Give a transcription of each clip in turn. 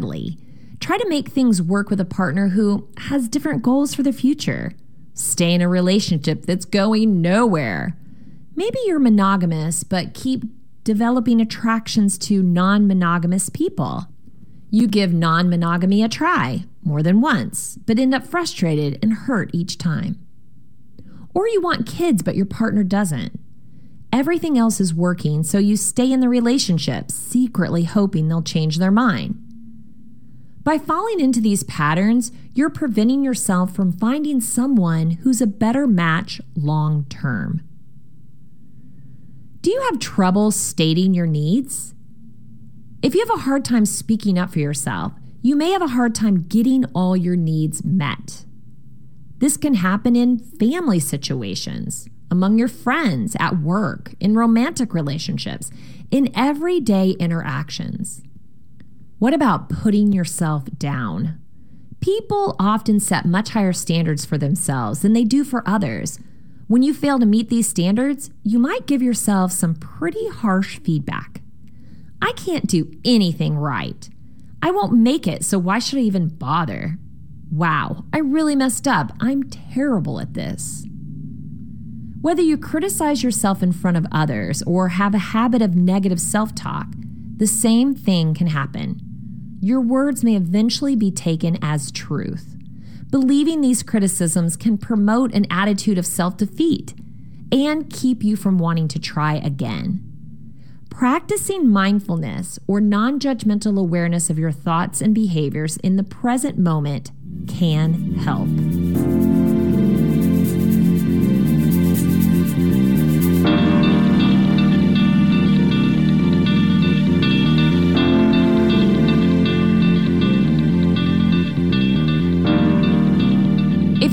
badly. Try to make things work with a partner who has different goals for the future. Stay in a relationship that's going nowhere. Maybe you're monogamous, but keep developing attractions to non monogamous people. You give non monogamy a try more than once, but end up frustrated and hurt each time. Or you want kids, but your partner doesn't. Everything else is working, so you stay in the relationship, secretly hoping they'll change their mind. By falling into these patterns, you're preventing yourself from finding someone who's a better match long term. Do you have trouble stating your needs? If you have a hard time speaking up for yourself, you may have a hard time getting all your needs met. This can happen in family situations, among your friends, at work, in romantic relationships, in everyday interactions. What about putting yourself down? People often set much higher standards for themselves than they do for others. When you fail to meet these standards, you might give yourself some pretty harsh feedback. I can't do anything right. I won't make it, so why should I even bother? Wow, I really messed up. I'm terrible at this. Whether you criticize yourself in front of others or have a habit of negative self talk, the same thing can happen your words may eventually be taken as truth. Believing these criticisms can promote an attitude of self defeat and keep you from wanting to try again. Practicing mindfulness or non judgmental awareness of your thoughts and behaviors in the present moment can help.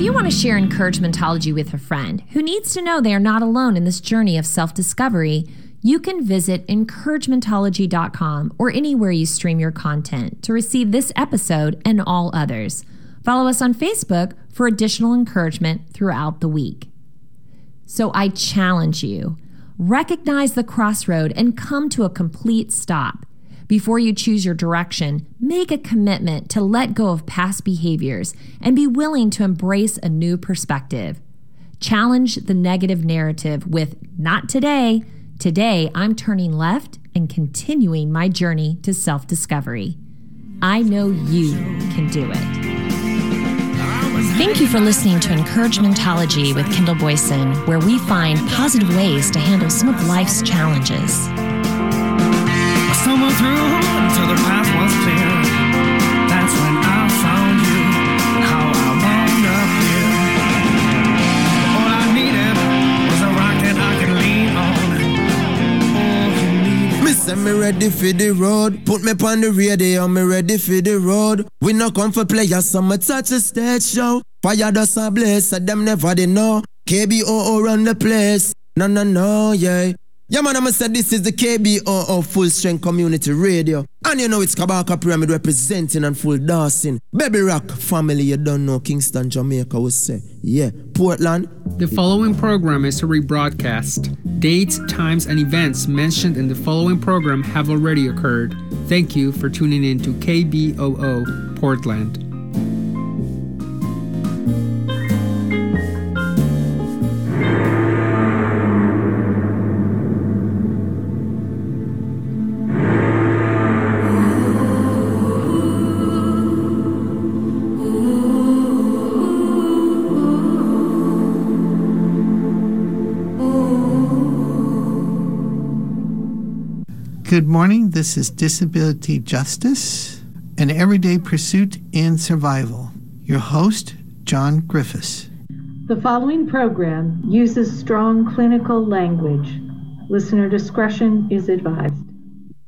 You want to share encouragementology with a friend who needs to know they are not alone in this journey of self discovery, you can visit encouragementology.com or anywhere you stream your content to receive this episode and all others. Follow us on Facebook for additional encouragement throughout the week. So I challenge you recognize the crossroad and come to a complete stop. Before you choose your direction, make a commitment to let go of past behaviors and be willing to embrace a new perspective. Challenge the negative narrative with not today. Today, I'm turning left and continuing my journey to self discovery. I know you can do it. Thank you for listening to Encouragementology with Kendall Boyson, where we find positive ways to handle some of life's challenges stumbled through until the path was clear. That's when I found you, how I wound up here. All I needed was a rock that I could lean on. Me say me ready for the road. Put me on the radio, me ready for the road. We not come for players, so me touch the stage show. Fire does a blaze, so them never they know. KBOO run the place. No, no, no, yeah. Yeah, man, I'ma say this is the KBOO Full Strength Community Radio. And you know it's Kabaka Pyramid representing and full dancing. Baby Rock family, you don't know Kingston, Jamaica, we say. Yeah, Portland. The following program is a rebroadcast. Dates, times, and events mentioned in the following program have already occurred. Thank you for tuning in to KBOO Portland. Good morning. This is Disability Justice, an everyday pursuit in survival. Your host, John Griffiths. The following program uses strong clinical language. Listener discretion is advised.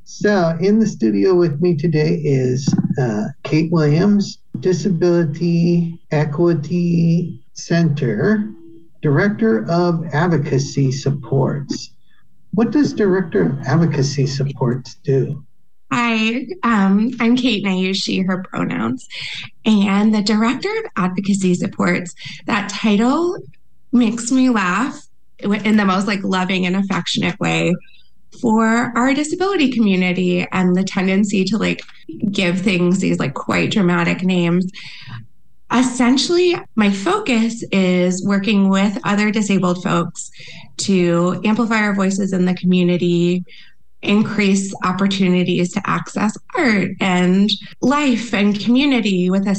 So, in the studio with me today is uh, Kate Williams, Disability Equity Center, Director of Advocacy Supports. What does Director of Advocacy Supports do? Hi, um, I'm Kate and I use she, her pronouns. And the Director of Advocacy Supports, that title makes me laugh in the most like loving and affectionate way. for our disability community and the tendency to like give things these like quite dramatic names. Essentially, my focus is working with other disabled folks to amplify our voices in the community, increase opportunities to access art and life and community with a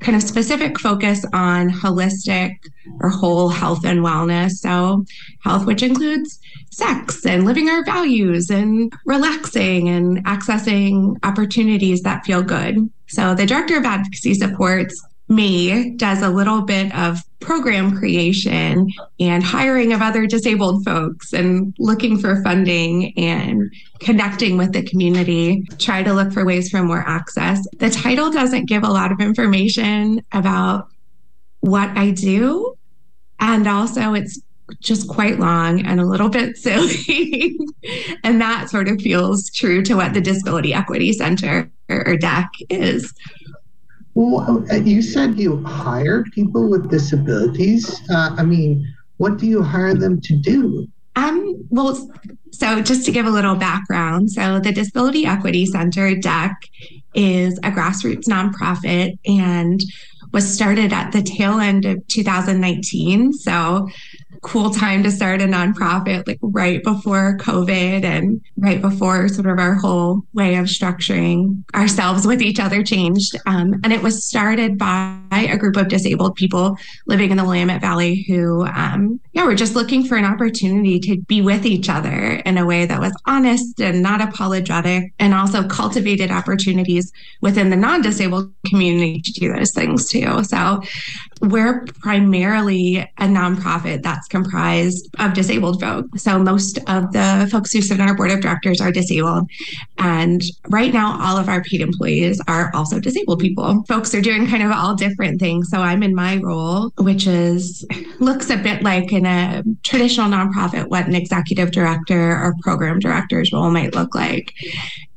kind of specific focus on holistic or whole health and wellness. So, health, which includes sex and living our values and relaxing and accessing opportunities that feel good. So, the director of advocacy supports me does a little bit of program creation and hiring of other disabled folks and looking for funding and connecting with the community, try to look for ways for more access. The title doesn't give a lot of information about what I do. And also, it's just quite long and a little bit silly. and that sort of feels true to what the Disability Equity Center or DEC is. Well, uh, you said you hire people with disabilities. Uh, I mean, what do you hire them to do? Um, well, so just to give a little background, so the Disability Equity Center, DEC, is a grassroots nonprofit and was started at the tail end of 2019. So cool time to start a nonprofit like right before COVID and right before sort of our whole way of structuring ourselves with each other changed. Um, and it was started by a group of disabled people living in the Willamette Valley who, um, yeah, were just looking for an opportunity to be with each other in a way that was honest and not apologetic, and also cultivated opportunities within the non disabled community to do those things too. So we're primarily a nonprofit that's comprised of disabled folks. So most of the folks who sit on our board of directors are disabled. And right now, all of our paid employees are also disabled people. Folks are doing kind of all different things. So I'm in my role, which is looks a bit like in a traditional nonprofit what an executive director or program director's role might look like.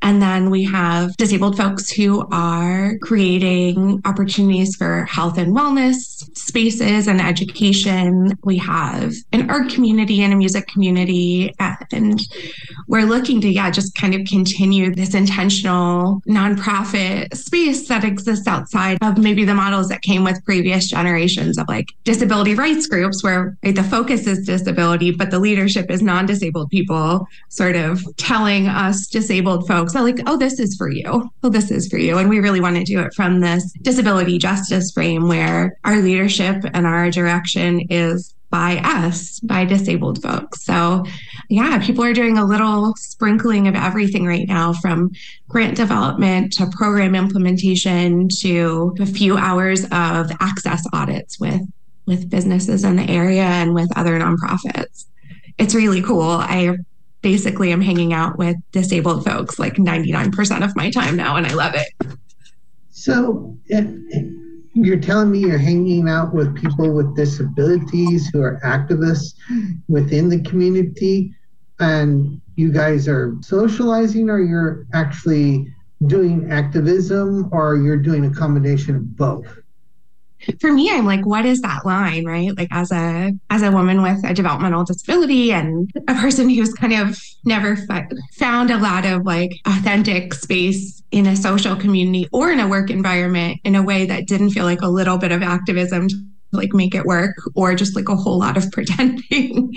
And then we have disabled folks who are creating opportunities for health and wellness spaces and education. We have an art community and a music community. And we're looking to, yeah, just kind of continue this intentional nonprofit space that exists outside of maybe the models that came with previous generations of like disability rights groups, where the focus is disability, but the leadership is non disabled people sort of telling us disabled folks so like, oh, this is for you. Oh, this is for you. And we really want to do it from this disability justice frame where our leadership and our direction is by us, by disabled folks. So, yeah, people are doing a little sprinkling of everything right now from grant development to program implementation to a few hours of access audits with with businesses in the area and with other nonprofits. It's really cool. I basically am hanging out with disabled folks like 99% of my time now, and I love it. So, eh, eh, you're telling me you're hanging out with people with disabilities who are activists within the community, and you guys are socializing, or you're actually doing activism, or you're doing a combination of both? For me i'm like what is that line right? Like as a as a woman with a developmental disability and a person who's kind of never found a lot of like authentic space in a social community or in a work environment in a way that didn't feel like a little bit of activism to like make it work or just like a whole lot of pretending.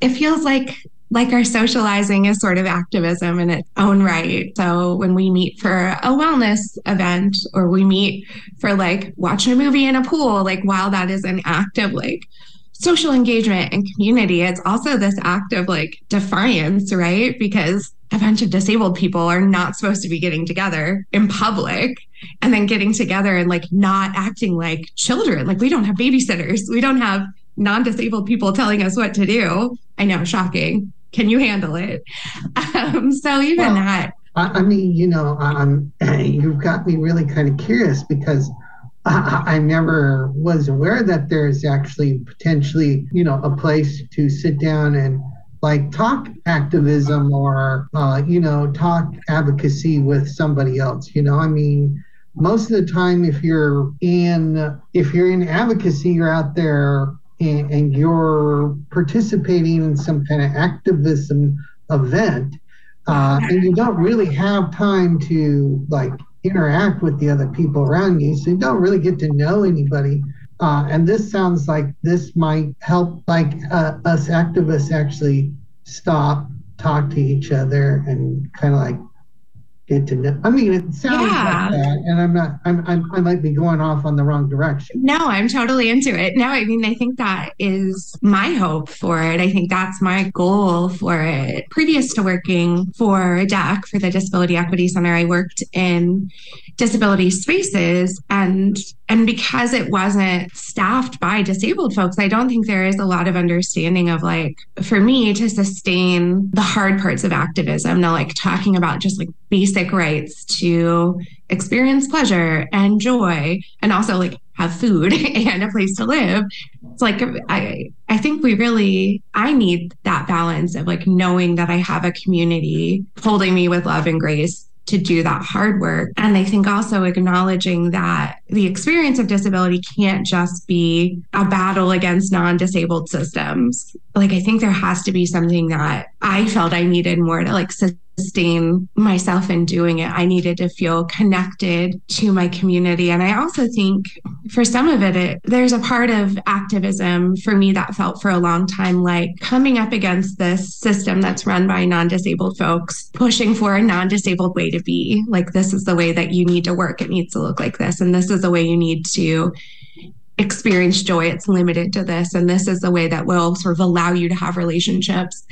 It feels like like our socializing is sort of activism in its own right. So when we meet for a wellness event or we meet for like watching a movie in a pool, like while that is an act of like social engagement and community, it's also this act of like defiance, right? Because a bunch of disabled people are not supposed to be getting together in public and then getting together and like not acting like children. Like we don't have babysitters. We don't have non-disabled people telling us what to do. I know, shocking can you handle it? Um, so even well, that. I, mean, you know, um, you've got me really kind of curious because I, I, never was aware that there's actually potentially, you know, a place to sit down and like talk activism or, uh, you know, talk advocacy with somebody else. You know, I mean, most of the time, if you're in if you're in advocacy, you're out there and, and you're participating in some kind of activism event, uh, and you don't really have time to like interact with the other people around you, so you don't really get to know anybody. Uh, and this sounds like this might help, like uh, us activists actually stop, talk to each other, and kind of like get to know. I mean, it sounds yeah. like that, and I'm not. I'm, I'm. I might be going off on the wrong direction. No, I'm totally into it. No, I mean, I think that is my hope for it. I think that's my goal for it. Previous to working for DEC for the Disability Equity Center, I worked in disability spaces and and because it wasn't staffed by disabled folks i don't think there is a lot of understanding of like for me to sustain the hard parts of activism now like talking about just like basic rights to experience pleasure and joy and also like have food and a place to live it's like i i think we really i need that balance of like knowing that i have a community holding me with love and grace to do that hard work. And I think also acknowledging that the experience of disability can't just be a battle against non disabled systems. Like, I think there has to be something that I felt I needed more to like sustain myself in doing it. I needed to feel connected to my community. And I also think for some of it, it, there's a part of activism for me that felt for a long time like coming up against this system that's run by non disabled folks, pushing for a non disabled way to be. Like, this is the way that you need to work. It needs to look like this. And this is the way you need to experience joy. It's limited to this. And this is the way that will sort of allow you to have relationships.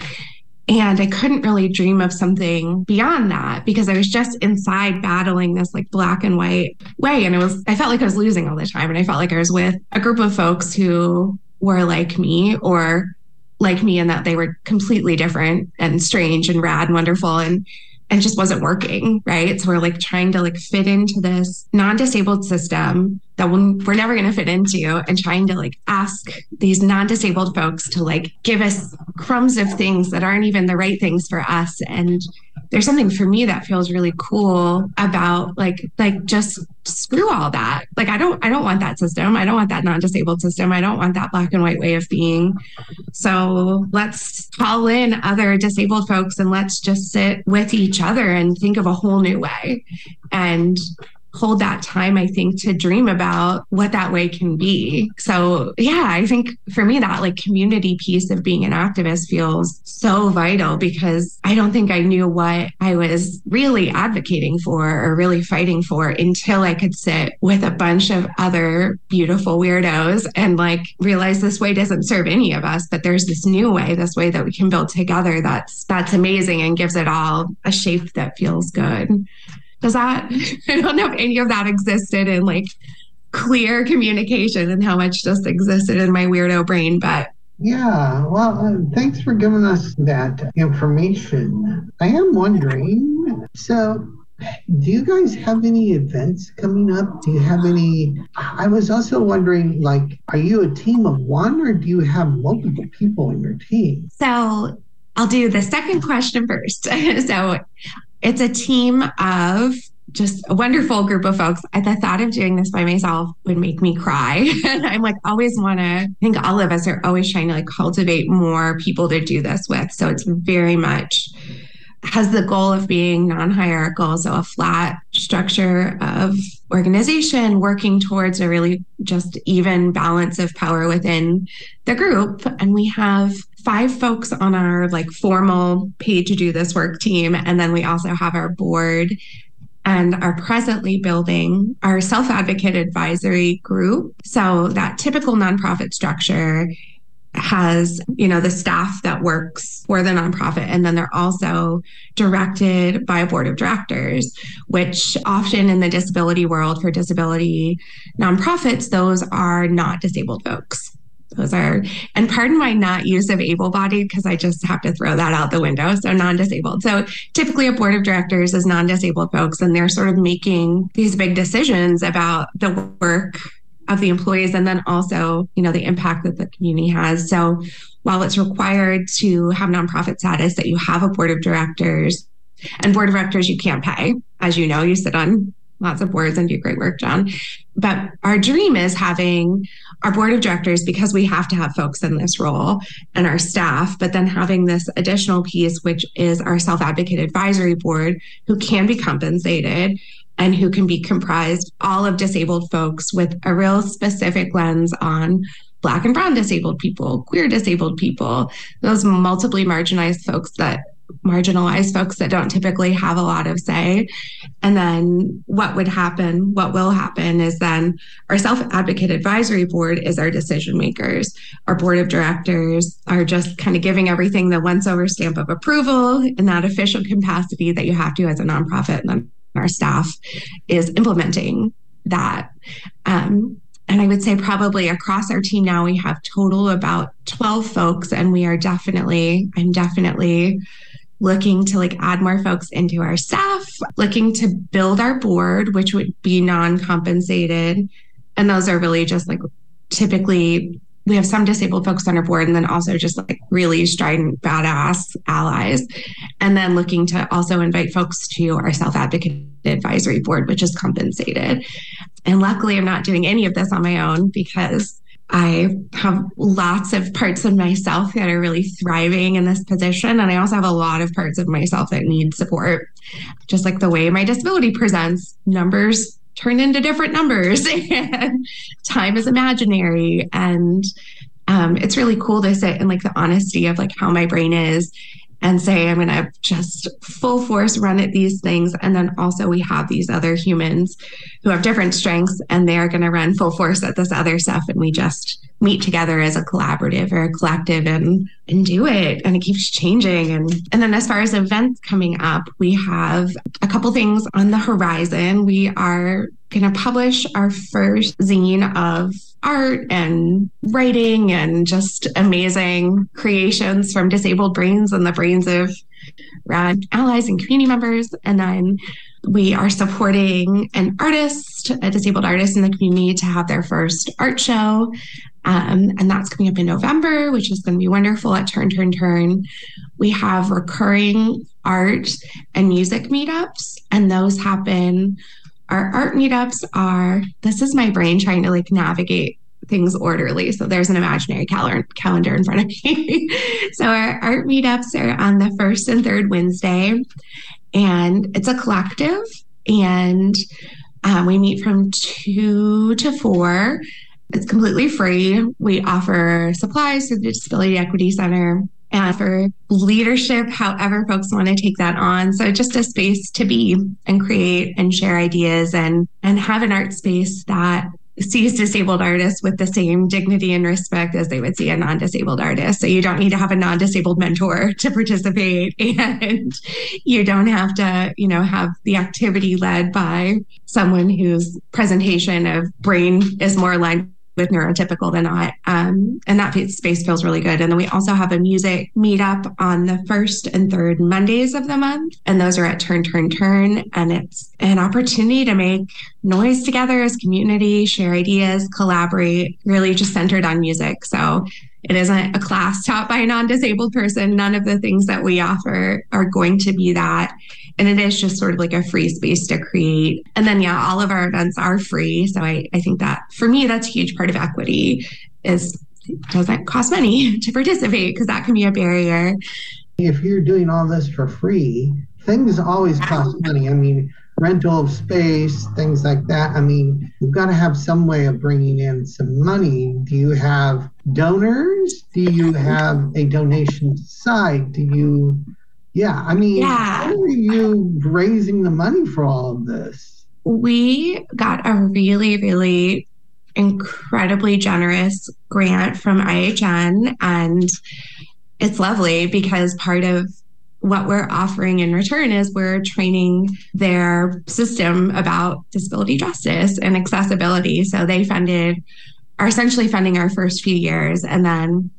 And I couldn't really dream of something beyond that because I was just inside battling this like black and white way. And it was, I felt like I was losing all the time. And I felt like I was with a group of folks who were like me or like me in that they were completely different and strange and rad and wonderful. And and just wasn't working, right? So we're like trying to like fit into this non-disabled system that we're never going to fit into and trying to like ask these non-disabled folks to like give us crumbs of things that aren't even the right things for us. And there's something for me that feels really cool about like like just screw all that. Like i don't i don't want that system. I don't want that non-disabled system. I don't want that black and white way of being. So let's call in other disabled folks and let's just sit with each other and think of a whole new way. And hold that time, I think, to dream about what that way can be. So, yeah, I think for me, that like community piece of being an activist feels so vital because I don't think I knew what I was really advocating for or really fighting for until I could sit with a bunch of other beautiful weirdos and like realize this way doesn't serve any of us, but there's this new way, this way that we can build together that's that's amazing and gives it all a shape that feels good does that i don't know if any of that existed in like clear communication and how much just existed in my weirdo brain but yeah well uh, thanks for giving us that information i am wondering so do you guys have any events coming up? Do you have any? I was also wondering, like, are you a team of one or do you have multiple people in your team? So I'll do the second question first. so it's a team of just a wonderful group of folks. The thought of doing this by myself would make me cry. and I'm like, always want to, I think all of us are always trying to like cultivate more people to do this with. So it's very much has the goal of being non hierarchical. So a flat structure of organization working towards a really just even balance of power within the group. And we have five folks on our like formal paid to do this work team. And then we also have our board and are presently building our self advocate advisory group. So that typical nonprofit structure has you know the staff that works for the nonprofit and then they're also directed by a board of directors which often in the disability world for disability nonprofits those are not disabled folks those are, and pardon my not use of able bodied because I just have to throw that out the window. So non disabled. So typically a board of directors is non disabled folks, and they're sort of making these big decisions about the work of the employees and then also, you know, the impact that the community has. So while it's required to have nonprofit status that you have a board of directors and board of directors you can't pay, as you know, you sit on lots of words and do great work, John. But our dream is having our board of directors because we have to have folks in this role and our staff, but then having this additional piece, which is our self advocate advisory board, who can be compensated and who can be comprised all of disabled folks with a real specific lens on Black and Brown disabled people, queer disabled people, those multiply marginalized folks that marginalized folks that don't typically have a lot of say. And then what would happen, what will happen is then our self advocate advisory board is our decision makers. Our board of directors are just kind of giving everything the once over stamp of approval in that official capacity that you have to as a nonprofit. And then our staff is implementing that. Um, and I would say probably across our team now we have total about 12 folks and we are definitely I'm definitely looking to like add more folks into our staff, looking to build our board which would be non-compensated. And those are really just like typically we have some disabled folks on our board and then also just like really strident badass allies. And then looking to also invite folks to our self-advocate advisory board which is compensated. And luckily i'm not doing any of this on my own because I have lots of parts of myself that are really thriving in this position. And I also have a lot of parts of myself that need support. Just like the way my disability presents, numbers turn into different numbers and time is imaginary and um, it's really cool to sit in like the honesty of like how my brain is and say i'm going to just full force run at these things. And then also we have these other humans who have different strengths and they're going to run full force at this other stuff and we just meet together as a collaborative or a collective and and do it and it keeps changing. And and then as far as events coming up we have a couple things on the horizon. We are going to publish our first zine of art and writing and just amazing creations from disabled brains and the brains of rad allies and community members and then we are supporting an artist, a disabled artist in the community to have their first art show. Um, and that's coming up in November, which is going to be wonderful at Turn, Turn, Turn. We have recurring art and music meetups, and those happen. Our art meetups are this is my brain trying to like navigate things orderly. So there's an imaginary cal- calendar in front of me. so our art meetups are on the first and third Wednesday, and it's a collective, and um, we meet from two to four. It's completely free. We offer supplies through the Disability Equity Center and for leadership, however folks want to take that on. So just a space to be and create and share ideas and and have an art space that sees disabled artists with the same dignity and respect as they would see a non-disabled artist. So you don't need to have a non-disabled mentor to participate and you don't have to, you know, have the activity led by someone whose presentation of brain is more aligned with neurotypical than not. Um, and that space feels really good. And then we also have a music meetup on the first and third Mondays of the month. And those are at Turn, Turn, Turn. And it's an opportunity to make noise together as community, share ideas, collaborate, really just centered on music. So it isn't a class taught by a non disabled person. None of the things that we offer are going to be that. And it is just sort of like a free space to create. And then, yeah, all of our events are free. So I, I think that for me, that's a huge part of equity is doesn't cost money to participate because that can be a barrier. If you're doing all this for free, things always cost money. I mean, rental of space, things like that. I mean, you've got to have some way of bringing in some money. Do you have donors? Do you have a donation site? Do you, yeah, I mean, yeah. how are you raising the money for all of this? We got a really, really incredibly generous grant from IHN and it's lovely because part of what we're offering in return is we're training their system about disability justice and accessibility. So they funded, are essentially funding our first few years. And then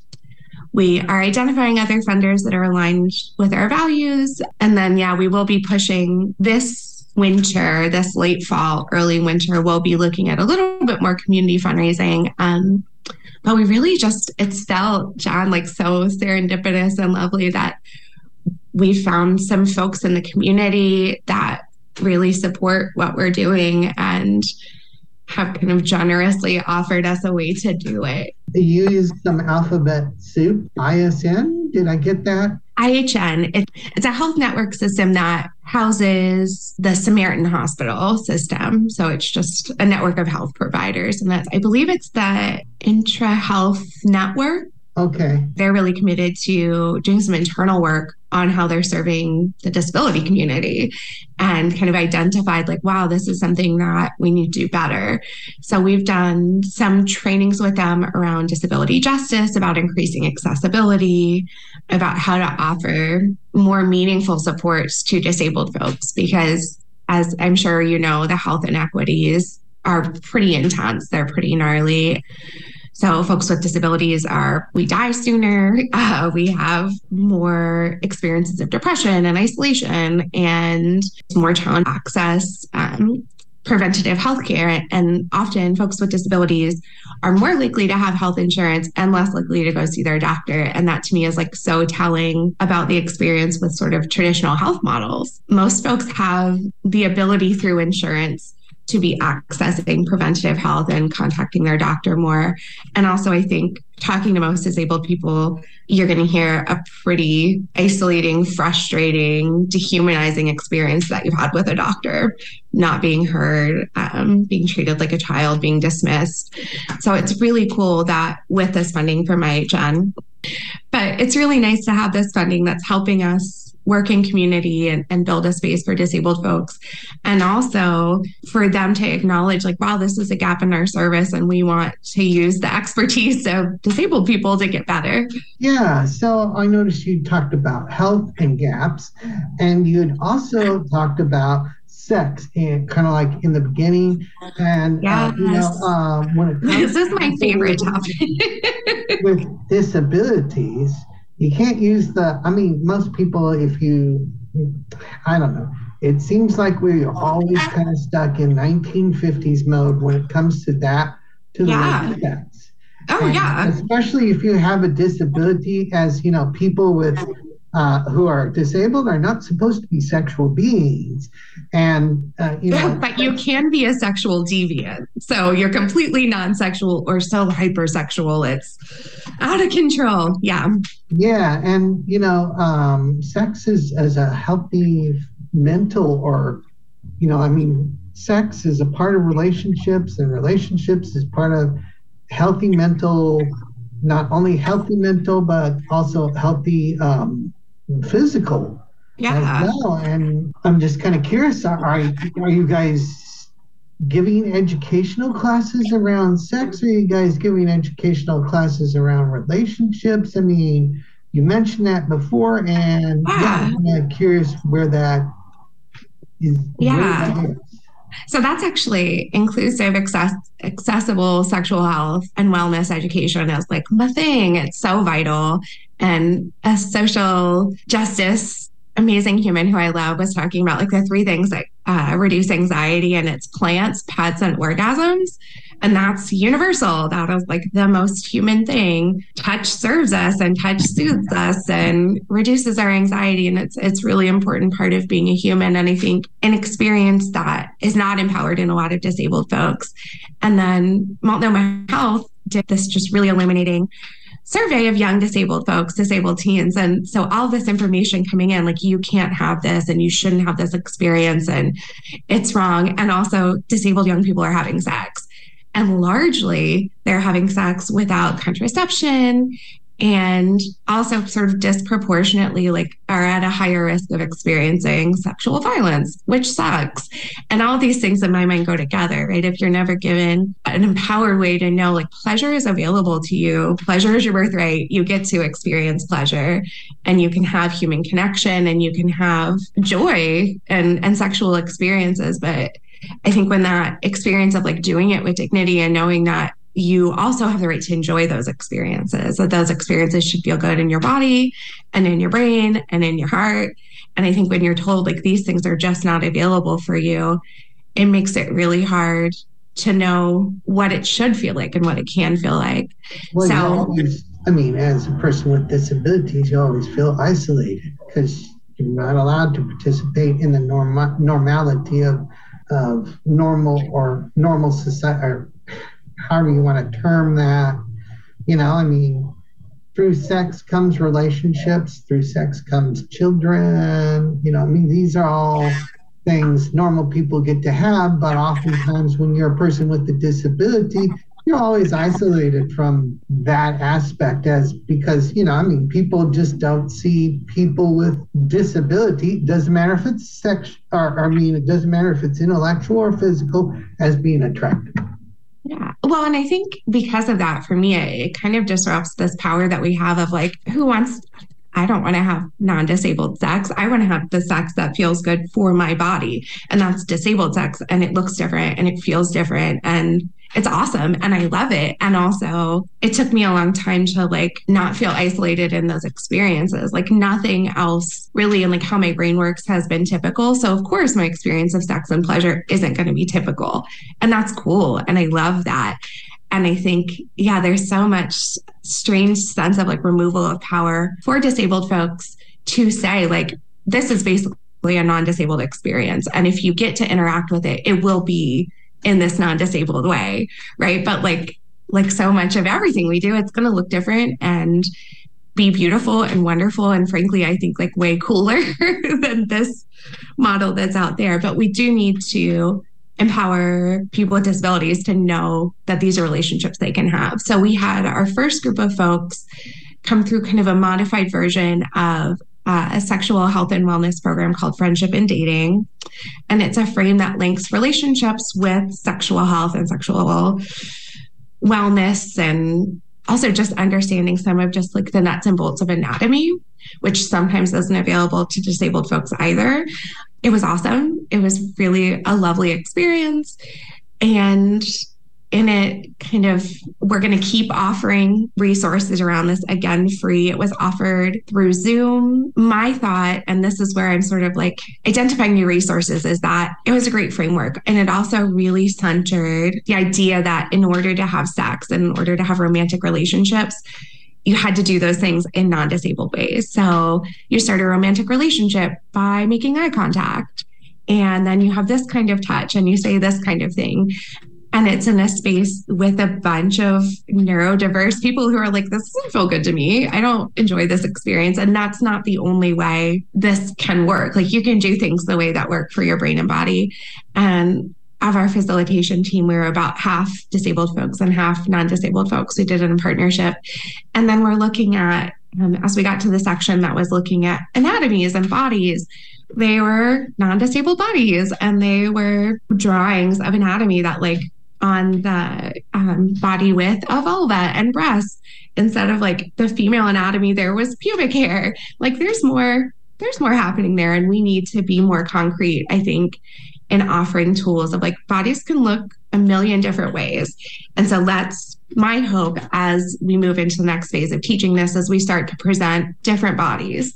we are identifying other funders that are aligned with our values. And then, yeah, we will be pushing this winter, this late fall, early winter, we'll be looking at a little bit more community fundraising. Um, but we really just, it's felt, John, like so serendipitous and lovely that we found some folks in the community that really support what we're doing and have kind of generously offered us a way to do it. You use some alphabet soup, ISN. Did I get that? IHN, it, it's a health network system that houses the Samaritan Hospital system. So it's just a network of health providers. And that's, I believe it's the Intra Health Network Okay. They're really committed to doing some internal work on how they're serving the disability community and kind of identified like, wow, this is something that we need to do better. So we've done some trainings with them around disability justice, about increasing accessibility, about how to offer more meaningful supports to disabled folks because as I'm sure you know, the health inequities are pretty intense. They're pretty gnarly. So, folks with disabilities are, we die sooner, uh, we have more experiences of depression and isolation, and more challenge access um, preventative health care. And often, folks with disabilities are more likely to have health insurance and less likely to go see their doctor. And that to me is like so telling about the experience with sort of traditional health models. Most folks have the ability through insurance to be accessing preventative health and contacting their doctor more. And also, I think talking to most disabled people, you're going to hear a pretty isolating, frustrating, dehumanizing experience that you've had with a doctor, not being heard, um, being treated like a child, being dismissed. So it's really cool that with this funding from IHN, but it's really nice to have this funding that's helping us work in community and, and build a space for disabled folks. And also for them to acknowledge, like, wow, this is a gap in our service and we want to use the expertise of disabled people to get better. Yeah. So I noticed you talked about health and gaps, and you had also talked about sex and kind of like in the beginning and yes. uh, you know uh, when it comes this is my favorite topic with disabilities you can't use the i mean most people if you i don't know. It seems like we're always kind of stuck in 1950s mode when it comes to that to yeah. the oh and yeah. especially if you have a disability as you know people with uh, who are disabled are not supposed to be sexual beings. And, uh, you know. but you can be a sexual deviant. So you're completely non sexual or so hypersexual. It's out of control. Yeah. Yeah. And, you know, um, sex is as a healthy mental or, you know, I mean, sex is a part of relationships and relationships is part of healthy mental not only healthy mental but also healthy um, physical yeah. as well. And I'm just kind of curious: are are you guys giving educational classes around sex? Or are you guys giving educational classes around relationships? I mean, you mentioned that before, and yeah, yeah I'm curious where that is. Yeah. That is. So that's actually inclusive, access, accessible sexual health and wellness education is like my thing. It's so vital and a social justice amazing human who I love was talking about like the three things that uh, reduce anxiety, and it's plants, pets, and orgasms. And that's universal. That is like the most human thing. Touch serves us and touch soothes us and reduces our anxiety. And it's it's really important part of being a human. And I think an experience that is not empowered in a lot of disabled folks. And then Multnomah Health did this just really illuminating survey of young disabled folks, disabled teens. And so all this information coming in, like you can't have this and you shouldn't have this experience and it's wrong. And also disabled young people are having sex. And largely they're having sex without contraception and also sort of disproportionately like are at a higher risk of experiencing sexual violence which sucks. And all these things in my mind go together right? If you're never given an empowered way to know like pleasure is available to you pleasure is your birthright you get to experience pleasure and you can have human connection and you can have joy and and sexual experiences. But I think when that experience of like doing it with dignity and knowing that you also have the right to enjoy those experiences, that those experiences should feel good in your body and in your brain and in your heart. And I think when you're told like these things are just not available for you, it makes it really hard to know what it should feel like and what it can feel like. Well, so, always, I mean, as a person with disabilities, you always feel isolated because you're not allowed to participate in the norm- normality of of normal or normal society or however you want to term that. You know, I mean, through sex comes relationships, through sex comes children. You know, I mean, these are all things normal people get to have, but oftentimes when you're a person with a disability, you're always isolated from that aspect as because you know i mean people just don't see people with disability doesn't matter if it's sex or i mean it doesn't matter if it's intellectual or physical as being attractive yeah. Well, and I think because of that, for me, it, it, kind of disrupts this power that we have of like, who wants, I don't want to have non disabled sex. I want to have the sex that feels good for my body. And that's disabled sex. And it looks different and it feels different. And it's awesome and I love it. And also, it took me a long time to like not feel isolated in those experiences. Like nothing else really, and like how my brain works has been typical. So, of course, my experience of sex and pleasure isn't going to be typical. And that's cool. And I love that. And I think, yeah, there's so much strange sense of like removal of power for disabled folks to say, like, this is basically a non disabled experience. And if you get to interact with it, it will be in this non-disabled way right? But like like so much of everything we do it's going to look different and be beautiful and wonderful and frankly i think like way cooler than this model that's out there. But we do need to empower people with disabilities to know that these are relationships they can have. So we had our first group of folks come through kind of a modified version of uh, a sexual health and wellness program called Friendship and Dating. And it's a frame that links relationships with sexual health and sexual wellness and also just understanding some of just like the nuts and bolts of anatomy, which sometimes isn't available to disabled folks either. It was awesome. It was really a lovely experience. And in it kind of we're going to keep offering resources around this. Again free. It was offered through zoom. My thought and this is where i'm sort of like identifying new resources is that it was a great framework and it also really centered the idea that in order to have sex and in order to have romantic relationships you had to do those things in non-disabled ways. So you start a romantic relationship by making eye contact and then you have this kind of touch and you say this kind of thing and it's in a space with a bunch of neurodiverse people who are like this doesn't feel good to me. I don't enjoy this experience. And that's not the only way this can work. Like you can do things the way that work for your brain and body. And of our facilitation team we were about half disabled folks and half non-disabled folks we did it in partnership. And then we're looking at um, as we got to the section that was looking at anatomies and bodies they were non-disabled bodies and they were drawings of anatomy that like on the um, body width of vulva and breasts instead of like the female anatomy there was pubic hair. Like there's more there's more happening there and we need to be more concrete i think in offering tools of like bodies can look a million different ways. And so that's my hope as we move into the next phase of teaching this as we start to present different bodies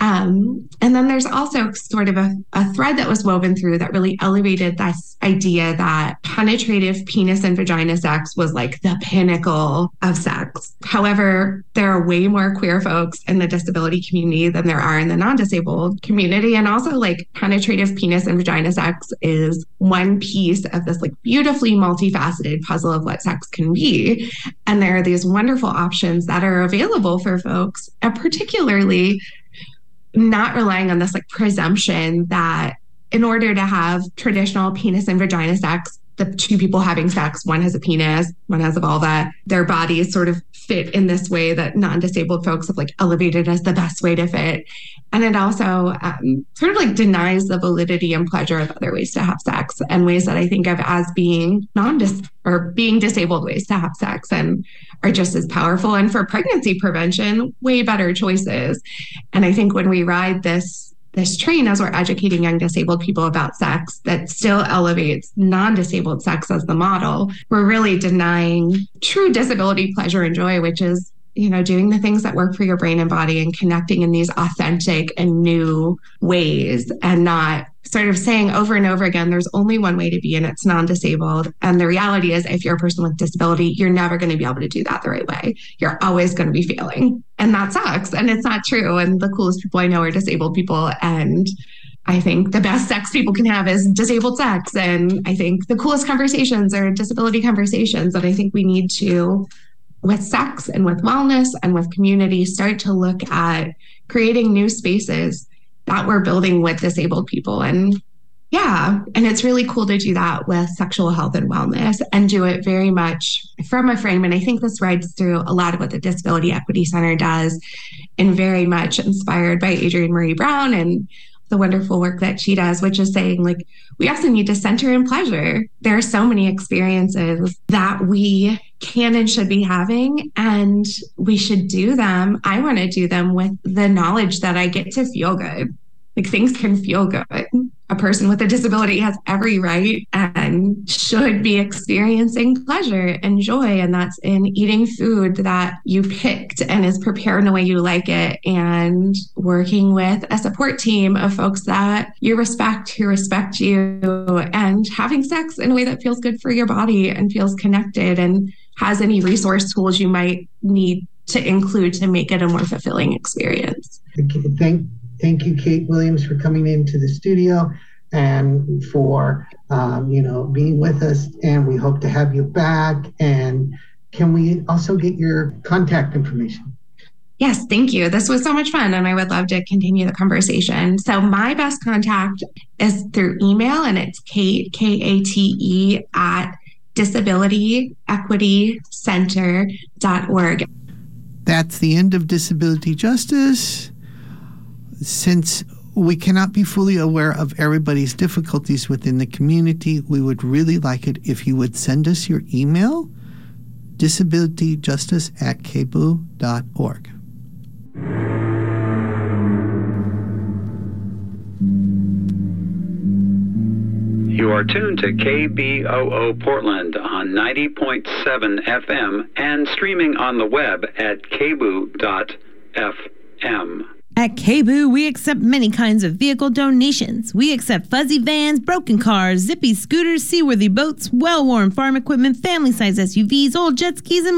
um, and then there's also sort of a, a, thread that was woven through that really elevated this idea that penetrative penis and vagina sex was like the pinnacle of sex. However, there are way more queer folks in the disability community than there are in the non disabled community. And also, like, penetrative penis and vagina sex is one piece of this like beautifully multifaceted puzzle of what sex can be. And there are these wonderful options that are available for folks, and particularly not relying on this like presumption that in order to have traditional penis and vagina sex, the two people having sex, one has a penis, one has a vulva, their bodies sort of fit in this way that non disabled folks have like elevated as the best way to fit. And it also um, sort of like denies the validity and pleasure of other ways to have sex and ways that I think of as being non dis or being disabled ways to have sex and are just as powerful. And for pregnancy prevention, way better choices. And I think when we ride this this train as we're educating young disabled people about sex that still elevates non-disabled sex as the model we're really denying true disability pleasure and joy which is you know doing the things that work for your brain and body and connecting in these authentic and new ways and not sort of saying over and over again there's only one way to be and it's non-disabled. And the reality is if you're a person with disability you're never going to be able to do that the right way. You're always going to be failing. And that sucks. And it's not true. And the coolest people i know are disabled people. And I think the best sex people can have is disabled sex. And I think the coolest conversations are disability conversations. And I think we need to, with sex and with wellness and with community, start to look at creating new spaces that we're building with disabled people. And yeah, and it's really cool to do that with sexual health and wellness and do it very much from a frame. And I think this rides through a lot of what the Disability Equity Center does, and very much inspired by Adrienne Maree Brown and the wonderful work that she does, which is saying, like, we also need to center in pleasure. There are so many experiences that we can and should be having, and we should do them. I want to do them with the knowledge that I get to feel good. Like, things can feel good a person with a disability has every right and should be experiencing pleasure and joy. And that's in eating food that you picked and is prepared in a way you like it, and working with a support team of folks that you respect, who respect you, and having sex in a way that feels good for your body and feels connected and has any resource tools you might need to include to make it a more fulfilling experience. Thank Thank you, Kate Williams, for coming into the studio and for um, you know being with us. And we hope to have you back. And can we also get your contact information? Yes, thank you. This was so much fun, and I would love to continue the conversation. So, my best contact is through email, and it's Kate, K A T E, at disabilityequitycenter.org. That's the end of disability justice since we cannot be fully aware of everybody's difficulties within the community, we would really like it if you would send us your email, disabilityjustice at kboo.org. You are tuned to KBOO Portland on 90.7 FM and streaming on the web at kboo.fm. At KBOO, we accept many kinds of vehicle donations. We accept fuzzy vans, broken cars, zippy scooters, seaworthy boats, well worn farm equipment, family size SUVs, old jet skis, and